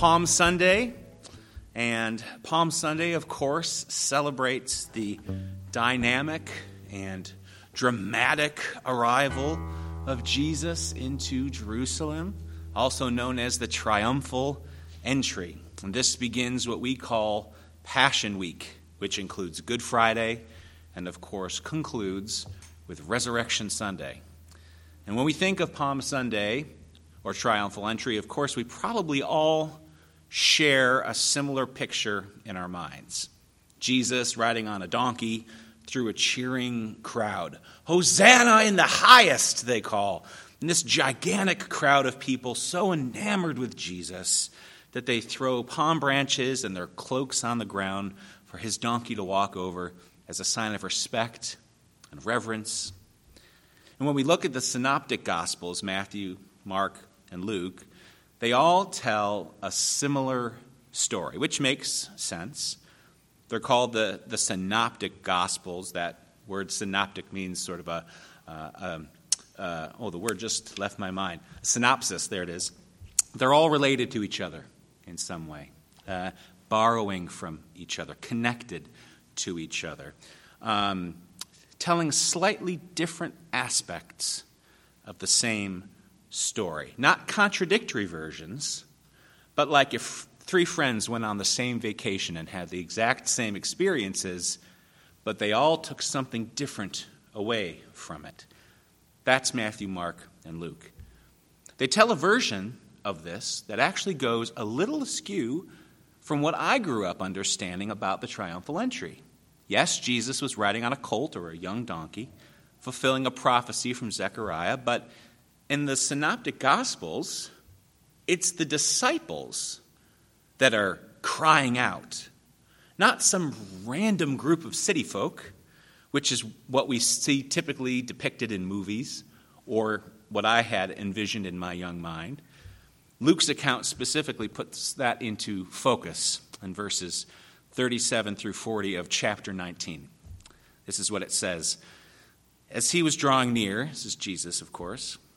Palm Sunday, and Palm Sunday, of course, celebrates the dynamic and dramatic arrival of Jesus into Jerusalem, also known as the triumphal entry. And this begins what we call Passion Week, which includes Good Friday and, of course, concludes with Resurrection Sunday. And when we think of Palm Sunday or triumphal entry, of course, we probably all share a similar picture in our minds. Jesus riding on a donkey through a cheering crowd. Hosanna in the highest, they call. And this gigantic crowd of people so enamored with Jesus that they throw palm branches and their cloaks on the ground for his donkey to walk over as a sign of respect and reverence. And when we look at the synoptic gospels, Matthew, Mark, and Luke, they all tell a similar story, which makes sense. They're called the, the synoptic gospels. That word synoptic means sort of a, uh, um, uh, oh, the word just left my mind. Synopsis, there it is. They're all related to each other in some way, uh, borrowing from each other, connected to each other, um, telling slightly different aspects of the same story. Not contradictory versions, but like if three friends went on the same vacation and had the exact same experiences, but they all took something different away from it. That's Matthew, Mark, and Luke. They tell a version of this that actually goes a little askew from what I grew up understanding about the triumphal entry. Yes, Jesus was riding on a colt or a young donkey, fulfilling a prophecy from Zechariah, but in the synoptic gospels, it's the disciples that are crying out, not some random group of city folk, which is what we see typically depicted in movies or what I had envisioned in my young mind. Luke's account specifically puts that into focus in verses 37 through 40 of chapter 19. This is what it says. As he was drawing near, this is Jesus, of course,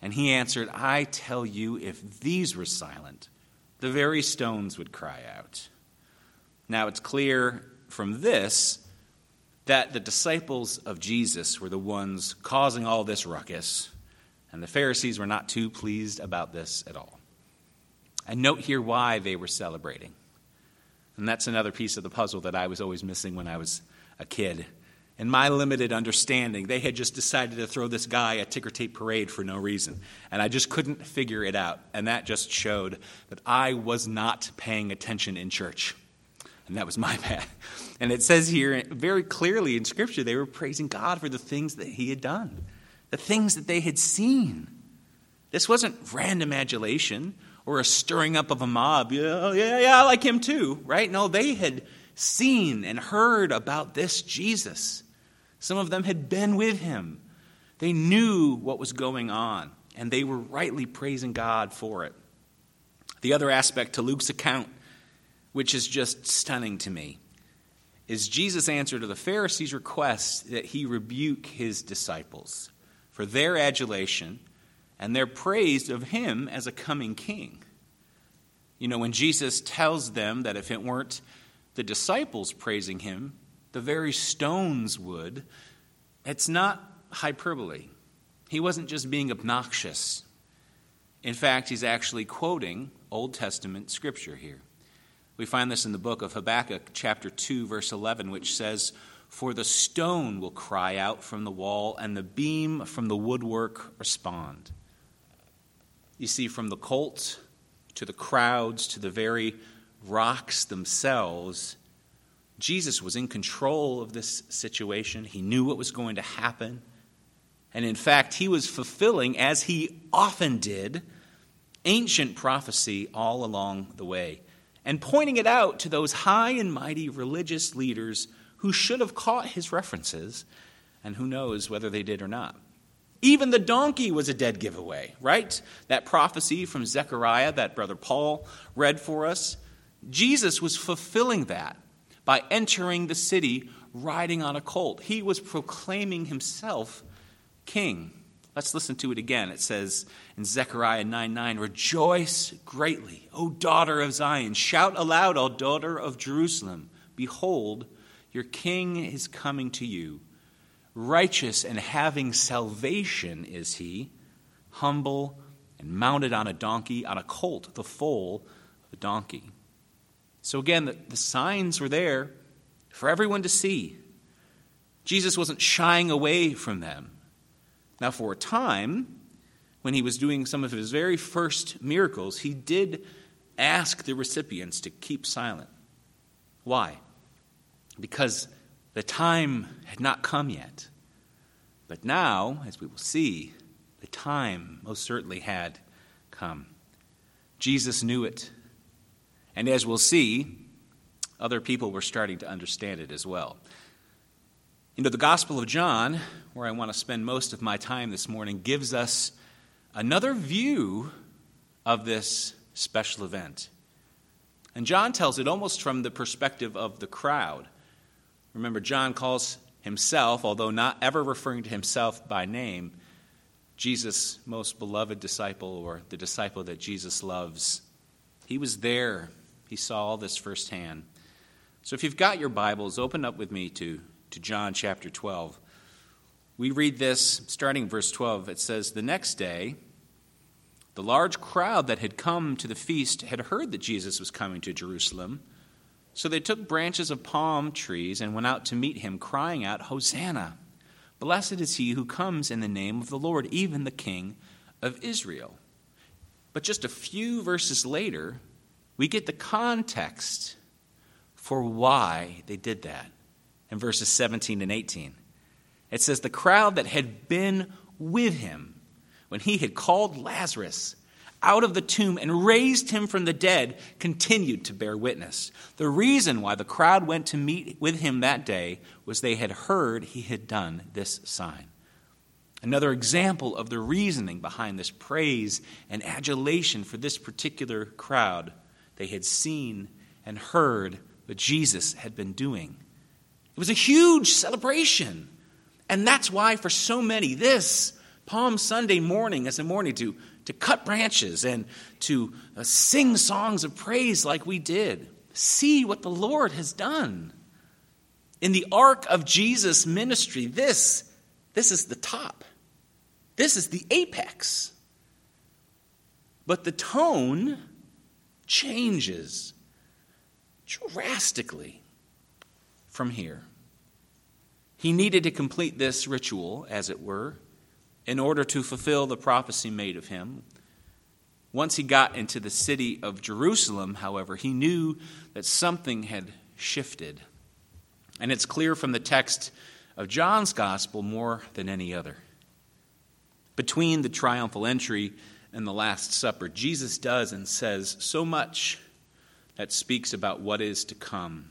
And he answered, I tell you, if these were silent, the very stones would cry out. Now it's clear from this that the disciples of Jesus were the ones causing all this ruckus, and the Pharisees were not too pleased about this at all. And note here why they were celebrating. And that's another piece of the puzzle that I was always missing when I was a kid in my limited understanding, they had just decided to throw this guy a ticker tape parade for no reason. And I just couldn't figure it out. And that just showed that I was not paying attention in church. And that was my bad. And it says here very clearly in Scripture, they were praising God for the things that He had done, the things that they had seen. This wasn't random adulation or a stirring up of a mob. Yeah, oh, yeah, yeah, I like him too, right? No, they had seen and heard about this Jesus. Some of them had been with him. They knew what was going on, and they were rightly praising God for it. The other aspect to Luke's account, which is just stunning to me, is Jesus' answer to the Pharisees' request that he rebuke his disciples for their adulation and their praise of him as a coming king. You know, when Jesus tells them that if it weren't the disciples praising him, the very stones would, it's not hyperbole. He wasn't just being obnoxious. In fact, he's actually quoting Old Testament scripture here. We find this in the book of Habakkuk, chapter 2, verse 11, which says, For the stone will cry out from the wall, and the beam from the woodwork respond. You see, from the colt to the crowds to the very rocks themselves, Jesus was in control of this situation. He knew what was going to happen. And in fact, he was fulfilling, as he often did, ancient prophecy all along the way. and pointing it out to those high and mighty religious leaders who should have caught his references, and who knows whether they did or not. Even the donkey was a dead giveaway, right? That prophecy from Zechariah that Brother Paul read for us. Jesus was fulfilling that by entering the city riding on a colt. He was proclaiming himself king. Let's listen to it again. It says in Zechariah 9 9, Rejoice greatly, O daughter of Zion. Shout aloud, O daughter of Jerusalem. Behold, your king is coming to you. Righteous and having salvation is he, humble and mounted on a donkey, on a colt, the foal a donkey. So again, the, the signs were there for everyone to see. Jesus wasn't shying away from them. Now, for a time, when he was doing some of his very first miracles, he did ask the recipients to keep silent. Why? Because the time had not come yet. But now, as we will see, the time most certainly had come. Jesus knew it. And as we'll see, other people were starting to understand it as well. You know, the Gospel of John, where I want to spend most of my time this morning, gives us another view of this special event. And John tells it almost from the perspective of the crowd. Remember, John calls himself, although not ever referring to himself by name, Jesus' most beloved disciple or the disciple that Jesus loves. He was there, he saw all this firsthand. So if you've got your Bibles, open up with me to, to John chapter 12. We read this starting verse 12. It says, The next day, the large crowd that had come to the feast had heard that Jesus was coming to Jerusalem. So they took branches of palm trees and went out to meet him, crying out, Hosanna! Blessed is he who comes in the name of the Lord, even the King of Israel. But just a few verses later, we get the context for why they did that in verses 17 and 18. It says, The crowd that had been with him when he had called Lazarus out of the tomb and raised him from the dead, continued to bear witness. The reason why the crowd went to meet with him that day was they had heard he had done this sign. Another example of the reasoning behind this praise and adulation for this particular crowd. They had seen and heard what Jesus had been doing. It was a huge celebration. And that's why, for so many, this Palm Sunday morning is a morning to to cut branches and to uh, sing songs of praise like we did. See what the Lord has done. In the arc of Jesus' ministry, this, this is the top. This is the apex. But the tone changes drastically from here. He needed to complete this ritual, as it were, in order to fulfill the prophecy made of him. Once he got into the city of Jerusalem, however, he knew that something had shifted. And it's clear from the text of John's gospel more than any other. Between the triumphal entry and the Last Supper, Jesus does and says so much that speaks about what is to come.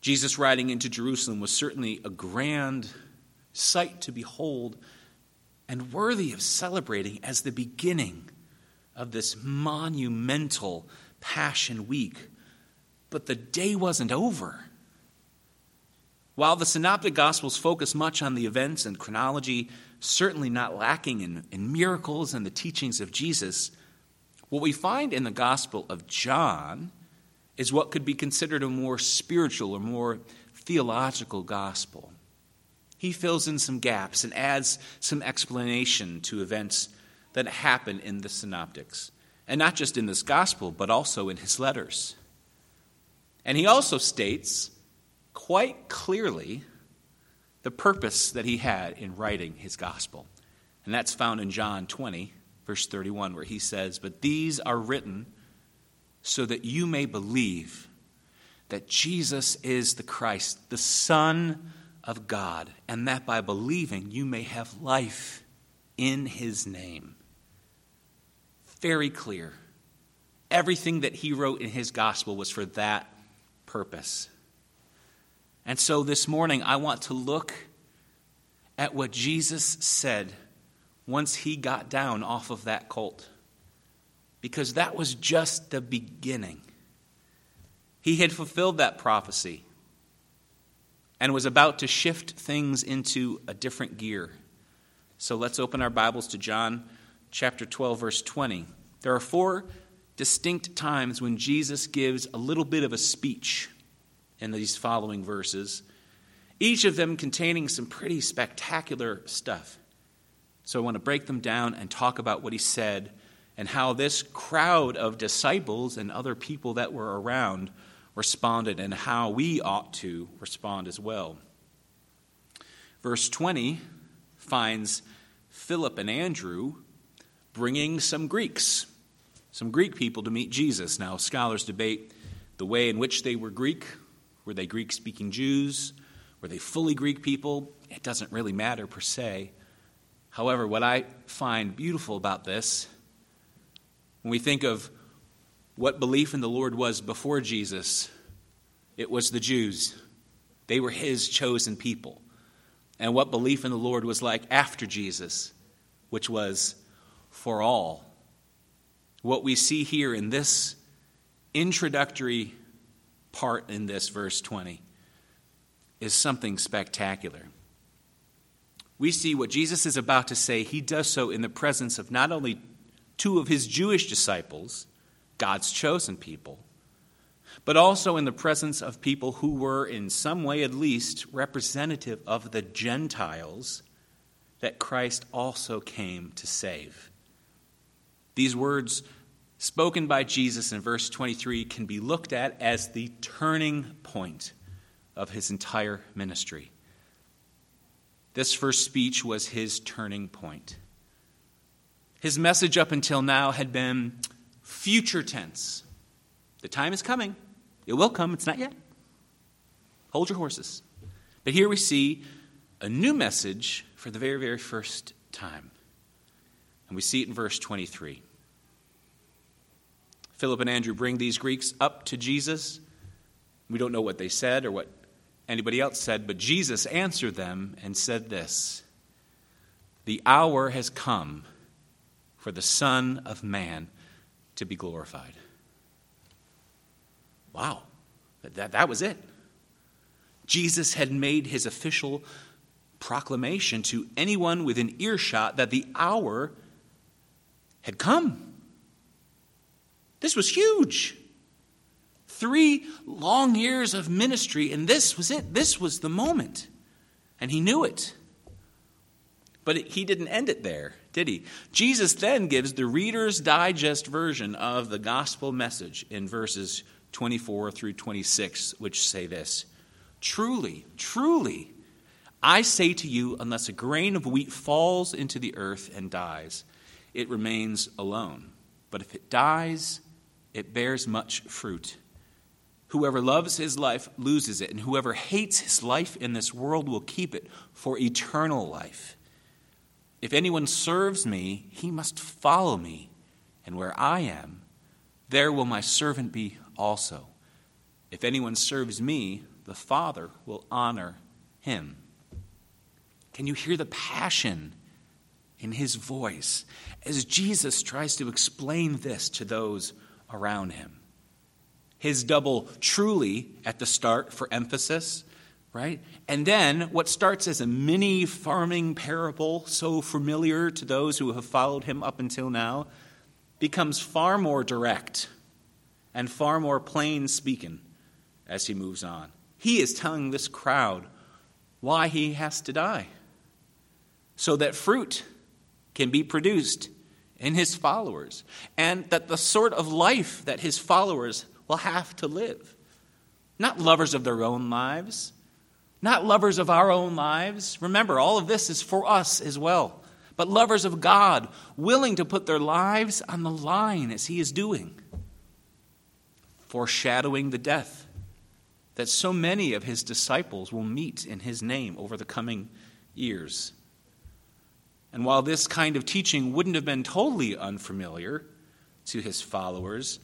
Jesus riding into Jerusalem was certainly a grand sight to behold, and worthy of celebrating as the beginning of this monumental Passion Week. But the day wasn't over. While the Synoptic Gospels focus much on the events and chronology, certainly not lacking in, in miracles and the teachings of Jesus, what we find in the Gospel of John is what could be considered a more spiritual or more theological gospel. He fills in some gaps and adds some explanation to events that happen in the synoptics. And not just in this gospel, but also in his letters. And he also states quite clearly the purpose that he had in writing his gospel. And that's found in John 20, verse 31, where he says, But these are written so that you may believe that Jesus is the Christ, the Son of God, and that by believing you may have life in his name. Very clear. Everything that he wrote in his gospel was for that purpose. And so this morning, I want to look at what Jesus said once he got down off of that colt. Because that was just the beginning. He had fulfilled that prophecy and was about to shift things into a different gear. So let's open our Bibles to John chapter 12, verse 20. There are four distinct times when Jesus gives a little bit of a speech in these following verses, each of them containing some pretty spectacular stuff. So I want to break them down and talk about what he said and how this crowd of disciples and other people that were around responded and how we ought to respond as well. Verse 20 finds Philip and Andrew bringing some Greeks, some Greek people to meet Jesus. Now, scholars debate the way in which they were Greek. Were they Greek speaking Jews? Were they fully Greek people? It doesn't really matter per se. However, what I find beautiful about this, when we think of what belief in the Lord was before Jesus, it was the Jews. They were his chosen people. And what belief in the Lord was like after Jesus, which was for all. What we see here in this introductory part in this verse 20 is something spectacular we see what Jesus is about to say, he does so in the presence of not only two of his Jewish disciples, God's chosen people, but also in the presence of people who were, in some way at least, representative of the Gentiles that Christ also came to save. These words spoken by Jesus in verse 23 can be looked at as the turning point of his entire ministry. This first speech was his turning point. His message up until now had been future tense. The time is coming. It will come. It's not yet. Hold your horses. But here we see a new message for the very, very first time. And we see it in verse 23. Philip and Andrew bring these Greeks up to Jesus. We don't know what they said or what anybody else said, but Jesus answered them and said this The hour has come for the Son of Man to be glorified. Wow, that, that was it. Jesus had made his official proclamation to anyone within earshot that the hour had come. This was huge. Three long years of ministry, and this was it. This was the moment. And he knew it. But he didn't end it there, did he? Jesus then gives the Reader's Digest version of the gospel message in verses 24 through 26, which say this Truly, truly, I say to you, unless a grain of wheat falls into the earth and dies, it remains alone. But if it dies, it bears much fruit. Whoever loves his life loses it, and whoever hates his life in this world will keep it for eternal life. If anyone serves me, he must follow me, and where I am, there will my servant be also. If anyone serves me, the Father will honor him. Can you hear the passion in his voice as Jesus tries to explain this to those around him? his double truly at the start for emphasis, right? And then what starts as a mini farming parable, so familiar to those who have followed him up until now, becomes far more direct and far more plain speaking as he moves on. He is telling this crowd why he has to die so that fruit can be produced in his followers, and that the sort of life that his followers will have to live. Not lovers of their own lives, not lovers of our own lives. Remember, all of this is for us as well. But lovers of God, willing to put their lives on the line as He is doing, foreshadowing the death that so many of His disciples will meet in His name over the coming years. And while this kind of teaching wouldn't have been totally unfamiliar to His followers,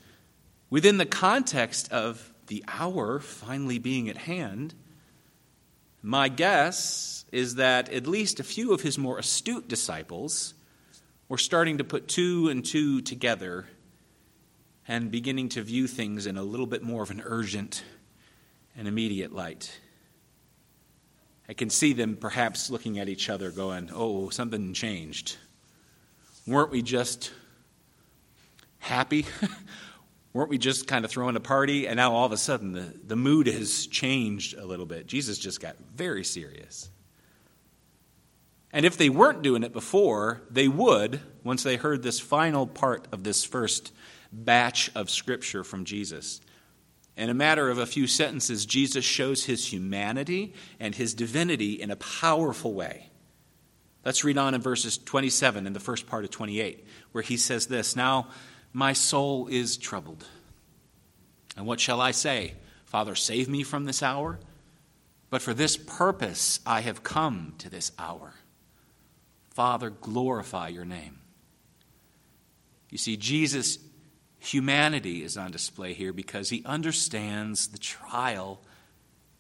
within the context of the hour finally being at hand, my guess is that at least a few of his more astute disciples were starting to put two and two together and beginning to view things in a little bit more of an urgent and immediate light. I can see them perhaps looking at each other going, Oh, something changed. Weren't we just happy? Weren't we just kind of throwing a party? And now all of a sudden the, the mood has changed a little bit. Jesus just got very serious. And if they weren't doing it before, they would once they heard this final part of this first batch of scripture from Jesus. In a matter of a few sentences, Jesus shows his humanity and his divinity in a powerful way. Let's read on in verses 27 and the first part of 28, where he says this Now my soul is troubled. And what shall I say? Father, save me from this hour? But for this purpose I have come to this hour. Father, glorify your name. You see, Jesus' humanity is on display here because he understands the trial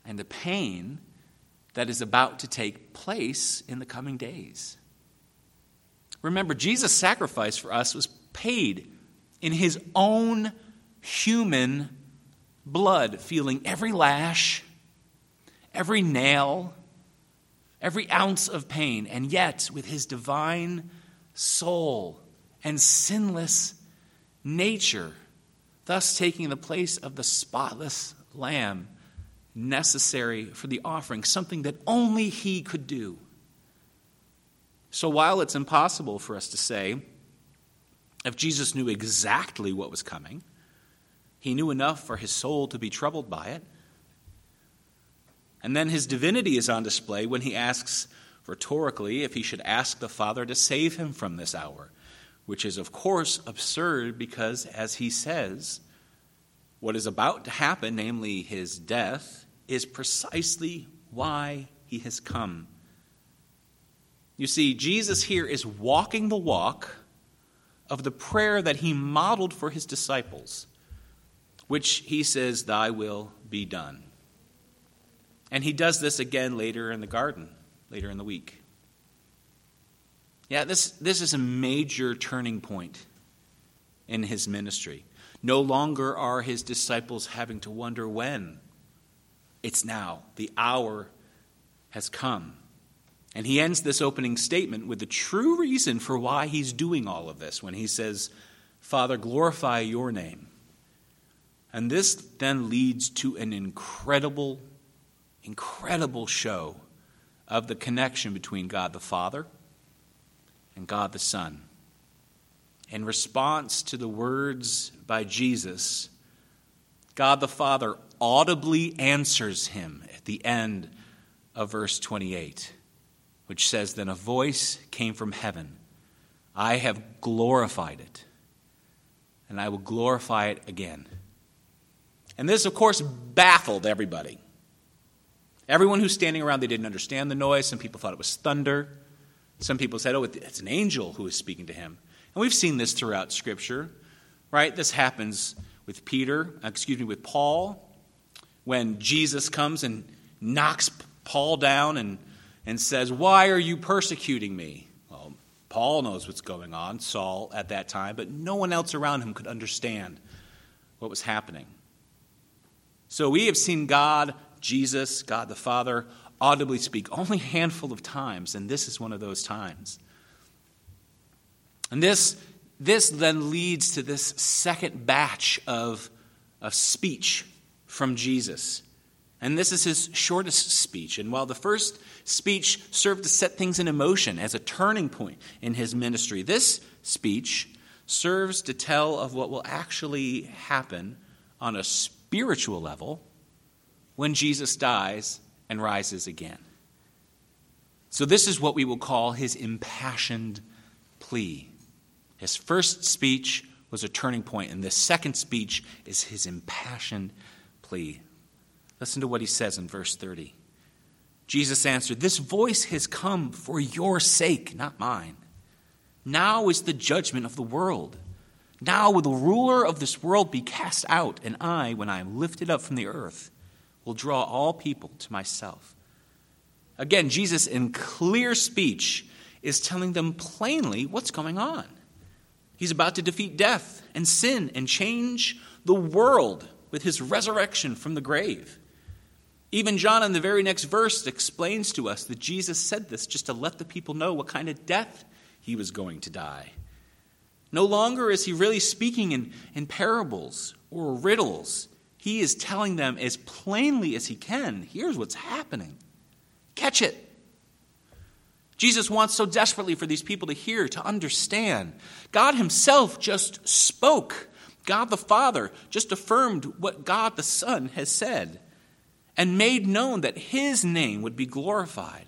and the pain that is about to take place in the coming days. Remember, Jesus' sacrifice for us was paid in his own human blood, feeling every lash, every nail, every ounce of pain, and yet with his divine soul and sinless nature, thus taking the place of the spotless lamb necessary for the offering, something that only he could do. So while it's impossible for us to say if Jesus knew exactly what was coming, he knew enough for his soul to be troubled by it. And then his divinity is on display when he asks rhetorically if he should ask the Father to save him from this hour which is, of course, absurd because, as he says, what is about to happen, namely his death, is precisely why he has come. You see, Jesus here is walking the walk of the prayer that he modeled for his disciples, which he says, Thy will be done. And he does this again later in the garden, later in the week. Yeah, this, this is a major turning point in his ministry. No longer are his disciples having to wonder when. It's now. The hour has come. And he ends this opening statement with the true reason for why he's doing all of this when he says, Father, glorify your name. And this then leads to an incredible, incredible show of the connection between God the Father and God the Son. In response to the words by Jesus, God the Father audibly answers him at the end of verse 28, which says, Then a voice came from heaven I have glorified it, and I will glorify it again. And this, of course, baffled everybody. Everyone who's standing around, they didn't understand the noise. Some people thought it was thunder. Some people said, oh, it's an angel who is speaking to him. And we've seen this throughout Scripture, right? This happens with Peter, excuse me, with Paul, when Jesus comes and knocks Paul down and, and says, Why are you persecuting me? Well, Paul knows what's going on, Saul at that time, but no one else around him could understand what was happening. So we have seen God, Jesus, God the Father, audibly speak only a handful of times, and this is one of those times. And this, this then leads to this second batch of, of speech from Jesus. And this is his shortest speech. And while the first speech served to set things in motion as a turning point in his ministry, this speech serves to tell of what will actually happen on a spiritual level when Jesus dies and rises again. So, this is what we will call his impassioned plea. His first speech was a turning point, and this second speech is his impassioned plea. Listen to what he says in verse 30. Jesus answered, This voice has come for your sake, not mine. Now is the judgment of the world. Now will the ruler of this world be cast out, and I, when I am lifted up from the earth, will draw all people to myself. Again, Jesus, in clear speech, is telling them plainly what's going on. He's about to defeat death and sin and change the world with his resurrection from the grave. Even John, in the very next verse, explains to us that Jesus said this just to let the people know what kind of death he was going to die. No longer is he really speaking in, in parables or riddles. He is telling them as plainly as he can here's what's happening. Catch it. Jesus wants so desperately for these people to hear, to understand. God Himself just spoke. God the Father just affirmed what God the Son has said and made known that His name would be glorified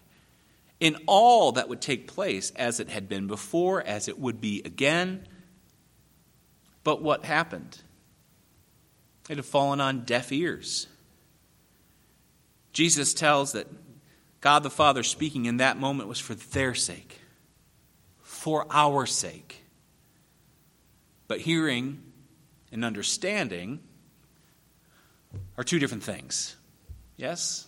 in all that would take place as it had been before, as it would be again. But what happened? It had fallen on deaf ears. Jesus tells that God the Father speaking in that moment was for their sake, for our sake. But hearing and understanding are two different things. Yes?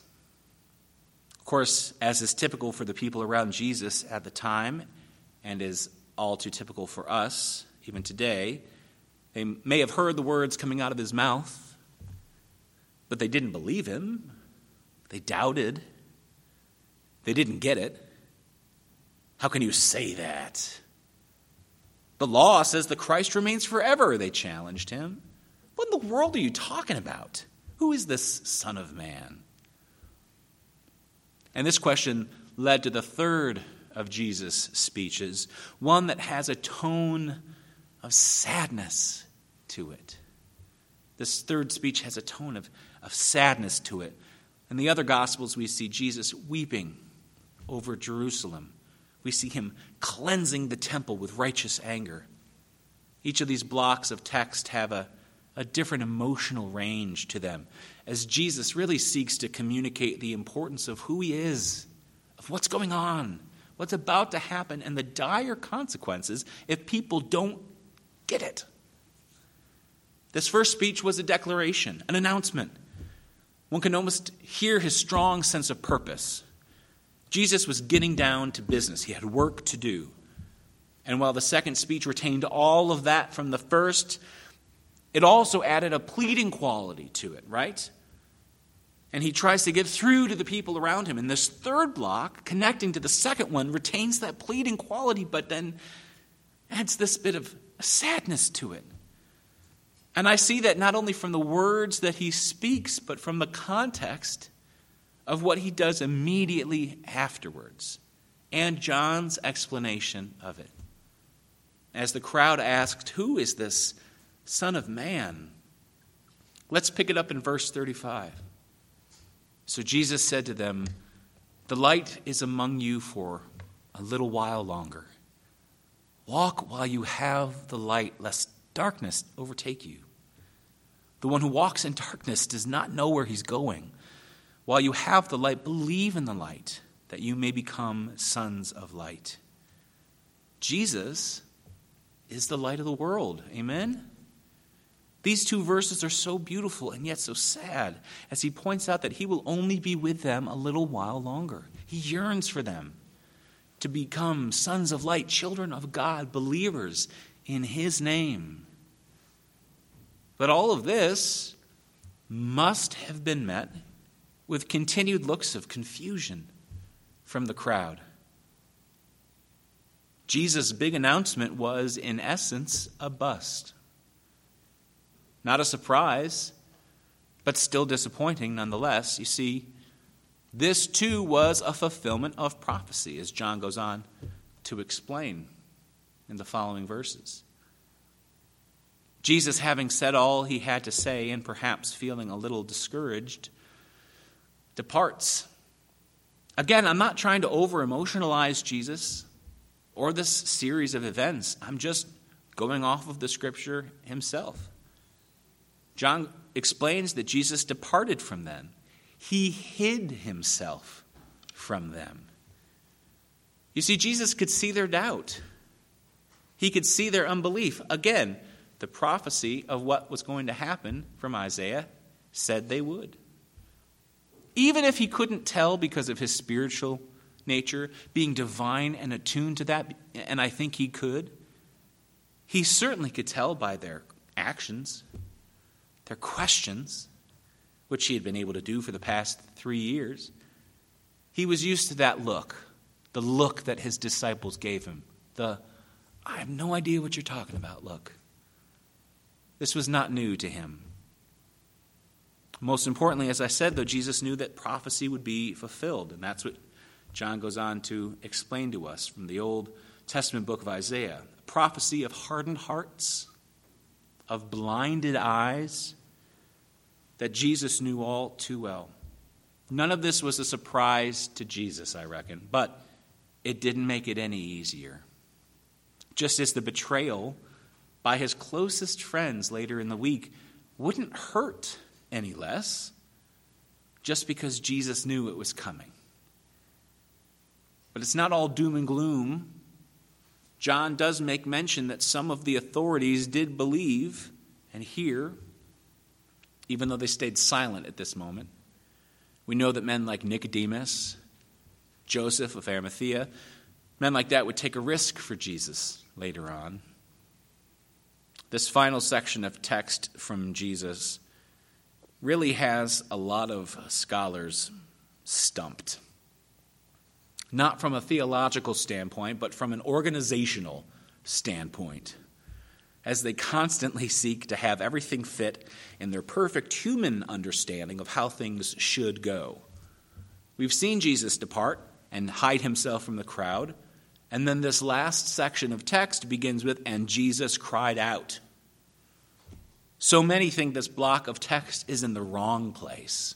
Of course, as is typical for the people around Jesus at the time, and is all too typical for us even today, they may have heard the words coming out of his mouth, but they didn't believe him. They doubted. They didn't get it. How can you say that? The law says the Christ remains forever, they challenged him. What in the world are you talking about? Who is this Son of Man? And this question led to the third of Jesus' speeches, one that has a tone of sadness to it. This third speech has a tone of, of sadness to it. In the other Gospels, we see Jesus weeping over Jerusalem. We see him cleansing the temple with righteous anger. Each of these blocks of text have a, a different emotional range to them as Jesus really seeks to communicate the importance of who he is, of what's going on, what's about to happen, and the dire consequences if people don't get it. This first speech was a declaration, an announcement. One can almost hear his strong sense of purpose. Jesus was getting down to business, he had work to do. And while the second speech retained all of that from the first, it also added a pleading quality to it, right? And he tries to get through to the people around him. And this third block, connecting to the second one, retains that pleading quality, but then adds this bit of sadness to it. And I see that not only from the words that he speaks, but from the context of what he does immediately afterwards and John's explanation of it. As the crowd asked, Who is this Son of Man? Let's pick it up in verse 35. So Jesus said to them, The light is among you for a little while longer. Walk while you have the light, lest darkness overtake you. The one who walks in darkness does not know where he's going. While you have the light, believe in the light, that you may become sons of light. Jesus is the light of the world. Amen? These two verses are so beautiful and yet so sad as he points out that he will only be with them a little while longer. He yearns for them to become sons of light, children of God, believers in his name. But all of this must have been met with continued looks of confusion from the crowd. Jesus' big announcement was, in essence, a bust. Not a surprise, but still disappointing nonetheless. You see, this too was a fulfillment of prophecy, as John goes on to explain in the following verses. Jesus, having said all he had to say, and perhaps feeling a little discouraged, departs. Again, I'm not trying to over emotionalize Jesus or this series of events. I'm just going off of the scripture himself. John explains that Jesus departed from them, he hid himself from them. You see, Jesus could see their doubt, he could see their unbelief. Again, the prophecy of what was going to happen from Isaiah said they would. Even if he couldn't tell because of his spiritual nature, being divine and attuned to that, and I think he could, he certainly could tell by their actions, their questions, which he had been able to do for the past three years. He was used to that look, the look that his disciples gave him, the I have no idea what you're talking about look. This was not new to him. Most importantly, as I said, though, Jesus knew that prophecy would be fulfilled, and that's what John goes on to explain to us from the Old Testament book of Isaiah. Prophecy of hardened hearts, of blinded eyes, that Jesus knew all too well. None of this was a surprise to Jesus, I reckon, but it didn't make it any easier. Just as the betrayal by his closest friends later in the week wouldn't hurt any less just because Jesus knew it was coming. But it's not all doom and gloom. John does make mention that some of the authorities did believe and hear, even though they stayed silent at this moment. We know that men like Nicodemus, Joseph of Arimathea, men like that would take a risk for Jesus later on. This final section of text from Jesus really has a lot of scholars stumped. Not from a theological standpoint, but from an organizational standpoint, as they constantly seek to have everything fit in their perfect human understanding of how things should go. We've seen Jesus depart and hide himself from the crowd. And then this last section of text begins with, and Jesus cried out. So many think this block of text is in the wrong place.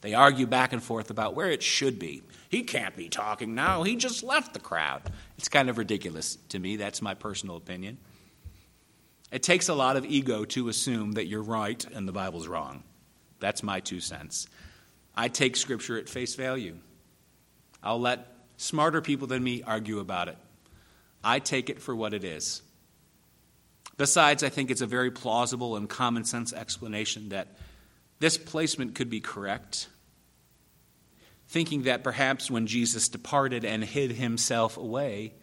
They argue back and forth about where it should be. He can't be talking now. He just left the crowd. It's kind of ridiculous to me. That's my personal opinion. It takes a lot of ego to assume that you're right and the Bible's wrong. That's my two cents. I take Scripture at face value. I'll let smarter people than me argue about it. I take it for what it is. Besides, I think it's a very plausible and common sense explanation that this placement could be correct. Thinking that perhaps when Jesus departed and hid himself away,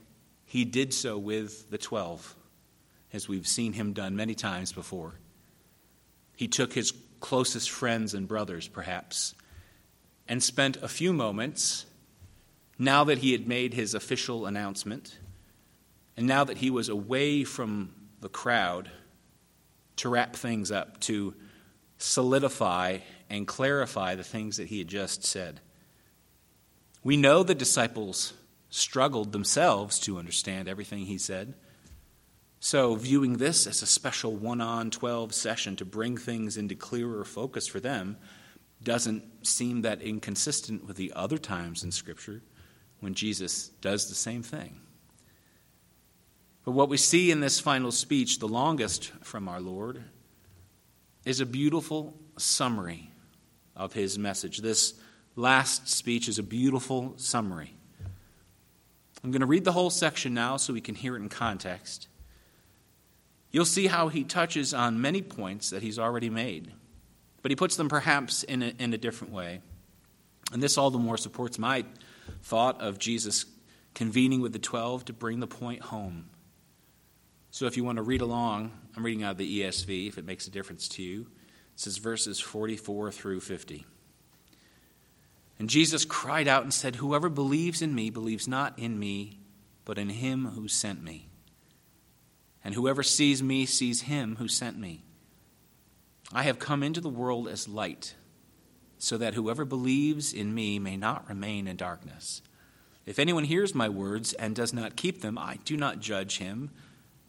he did so with the twelve, as we've seen him done many times before. He took his closest friends and brothers, perhaps, and spent a few moments now that he had made his official announcement, and now that he was away from the crowd to wrap things up, to solidify and clarify the things that he had just said. We know the disciples struggled themselves to understand everything he said. So, viewing this as a special one on 12 session to bring things into clearer focus for them doesn't seem that inconsistent with the other times in Scripture when Jesus does the same thing. But what we see in this final speech, the longest from our Lord, is a beautiful summary of his message. This last speech is a beautiful summary. I'm going to read the whole section now so we can hear it in context. You'll see how he touches on many points that he's already made, but he puts them perhaps in a, in a different way. And this all the more supports my thought of Jesus convening with the twelve to bring the point home. So if you want to read along, I'm reading out of the ESV if it makes a difference to you. It says verses 44 through 50. And Jesus cried out and said, Whoever believes in me believes not in me, but in him who sent me. And whoever sees me sees him who sent me. I have come into the world as light so that whoever believes in me may not remain in darkness. If anyone hears my words and does not keep them, I do not judge him,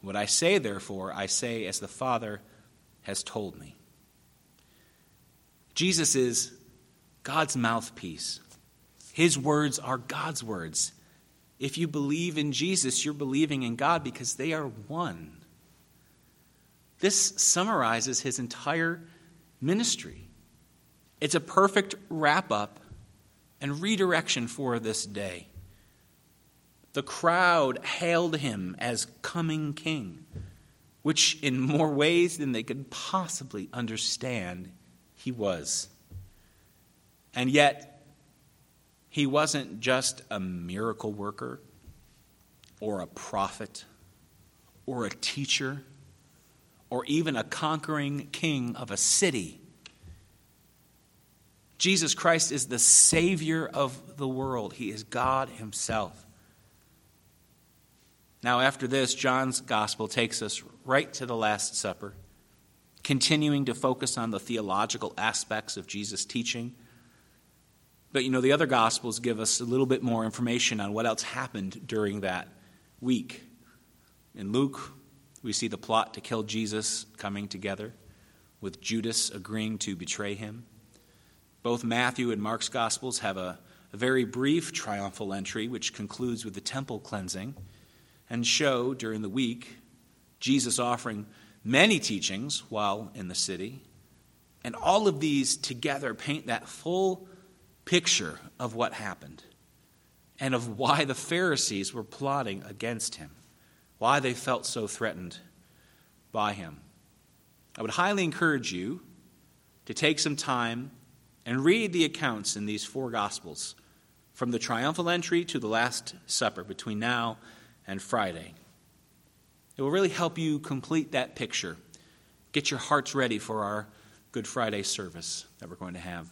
What I say, therefore, I say as the Father has told me. Jesus is God's mouthpiece. His words are God's words. If you believe in Jesus, you're believing in God because they are one. This summarizes his entire ministry. It's a perfect wrap up and redirection for this day. The crowd hailed him as coming king, which, in more ways than they could possibly understand, he was. And yet, he wasn't just a miracle worker or a prophet or a teacher or even a conquering king of a city. Jesus Christ is the Savior of the world, He is God Himself. Now, after this, John's gospel takes us right to the Last Supper, continuing to focus on the theological aspects of Jesus' teaching. But you know, the other gospels give us a little bit more information on what else happened during that week. In Luke, we see the plot to kill Jesus coming together, with Judas agreeing to betray him. Both Matthew and Mark's Gospels have a, a very brief triumphal entry, which concludes with the temple cleansing, and show during the week Jesus offering many teachings while in the city. And all of these together paint that full picture of what happened and of why the Pharisees were plotting against him, why they felt so threatened by him. I would highly encourage you to take some time and read the accounts in these four Gospels from the triumphal entry to the Last Supper between now and Friday. It will really help you complete that picture. Get your hearts ready for our Good Friday service that we're going to have.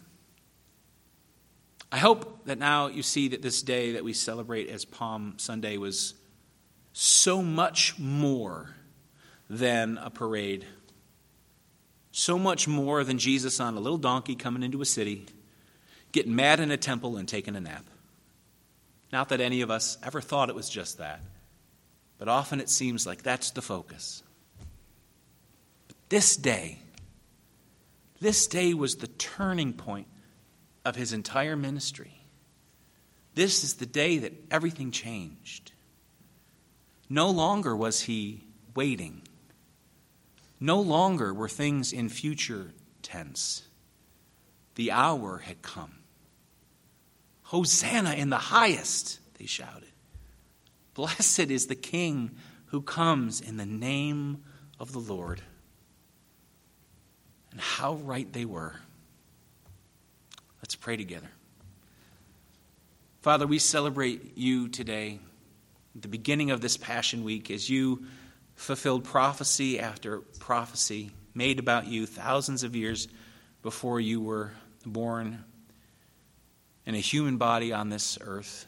I hope that now you see that this day that we celebrate as Palm Sunday was so much more than a parade so much more than Jesus on a little donkey coming into a city, getting mad in a temple, and taking a nap. Not that any of us ever thought it was just that, but often it seems like that's the focus. But this day, this day was the turning point of his entire ministry. This is the day that everything changed. No longer was he waiting. No longer were things in future tense. The hour had come. Hosanna in the highest, they shouted. Blessed is the King who comes in the name of the Lord. And how right they were. Let's pray together. Father, we celebrate you today, the beginning of this Passion Week, as you fulfilled prophecy after prophecy made about you thousands of years before you were born in a human body on this earth.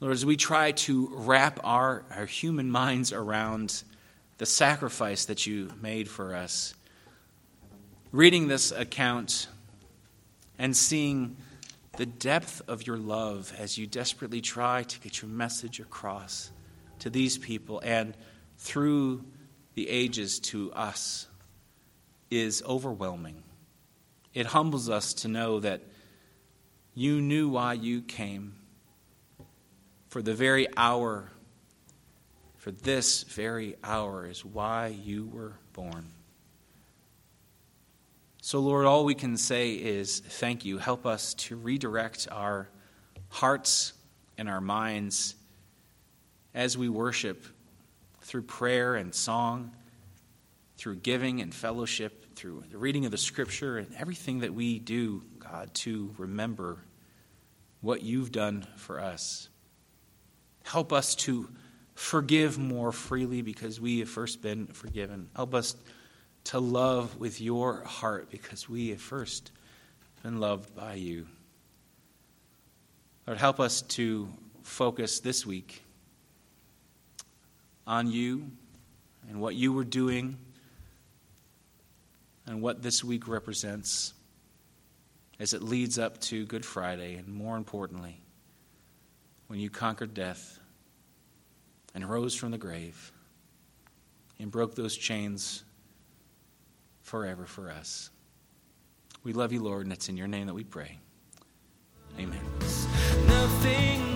Lord, as we try to wrap our, our human minds around the sacrifice that you made for us, reading this account and seeing the depth of your love as you desperately try to get your message across to these people and through the ages to us is overwhelming. It humbles us to know that you knew why you came for the very hour, for this very hour is why you were born. So, Lord, all we can say is thank you. Help us to redirect our hearts and our minds as we worship through prayer and song, through giving and fellowship, through the reading of the scripture, and everything that we do, God, to remember what you've done for us. Help us to forgive more freely because we have first been forgiven. Help us to love with your heart because we have first been loved by you. Lord, help us to focus this week on you and what you were doing and what this week represents as it leads up to Good Friday, and more importantly, when you conquered death and rose from the grave and broke those chains forever for us. We love you, Lord, and it's in your name that we pray. Amen. Nothing,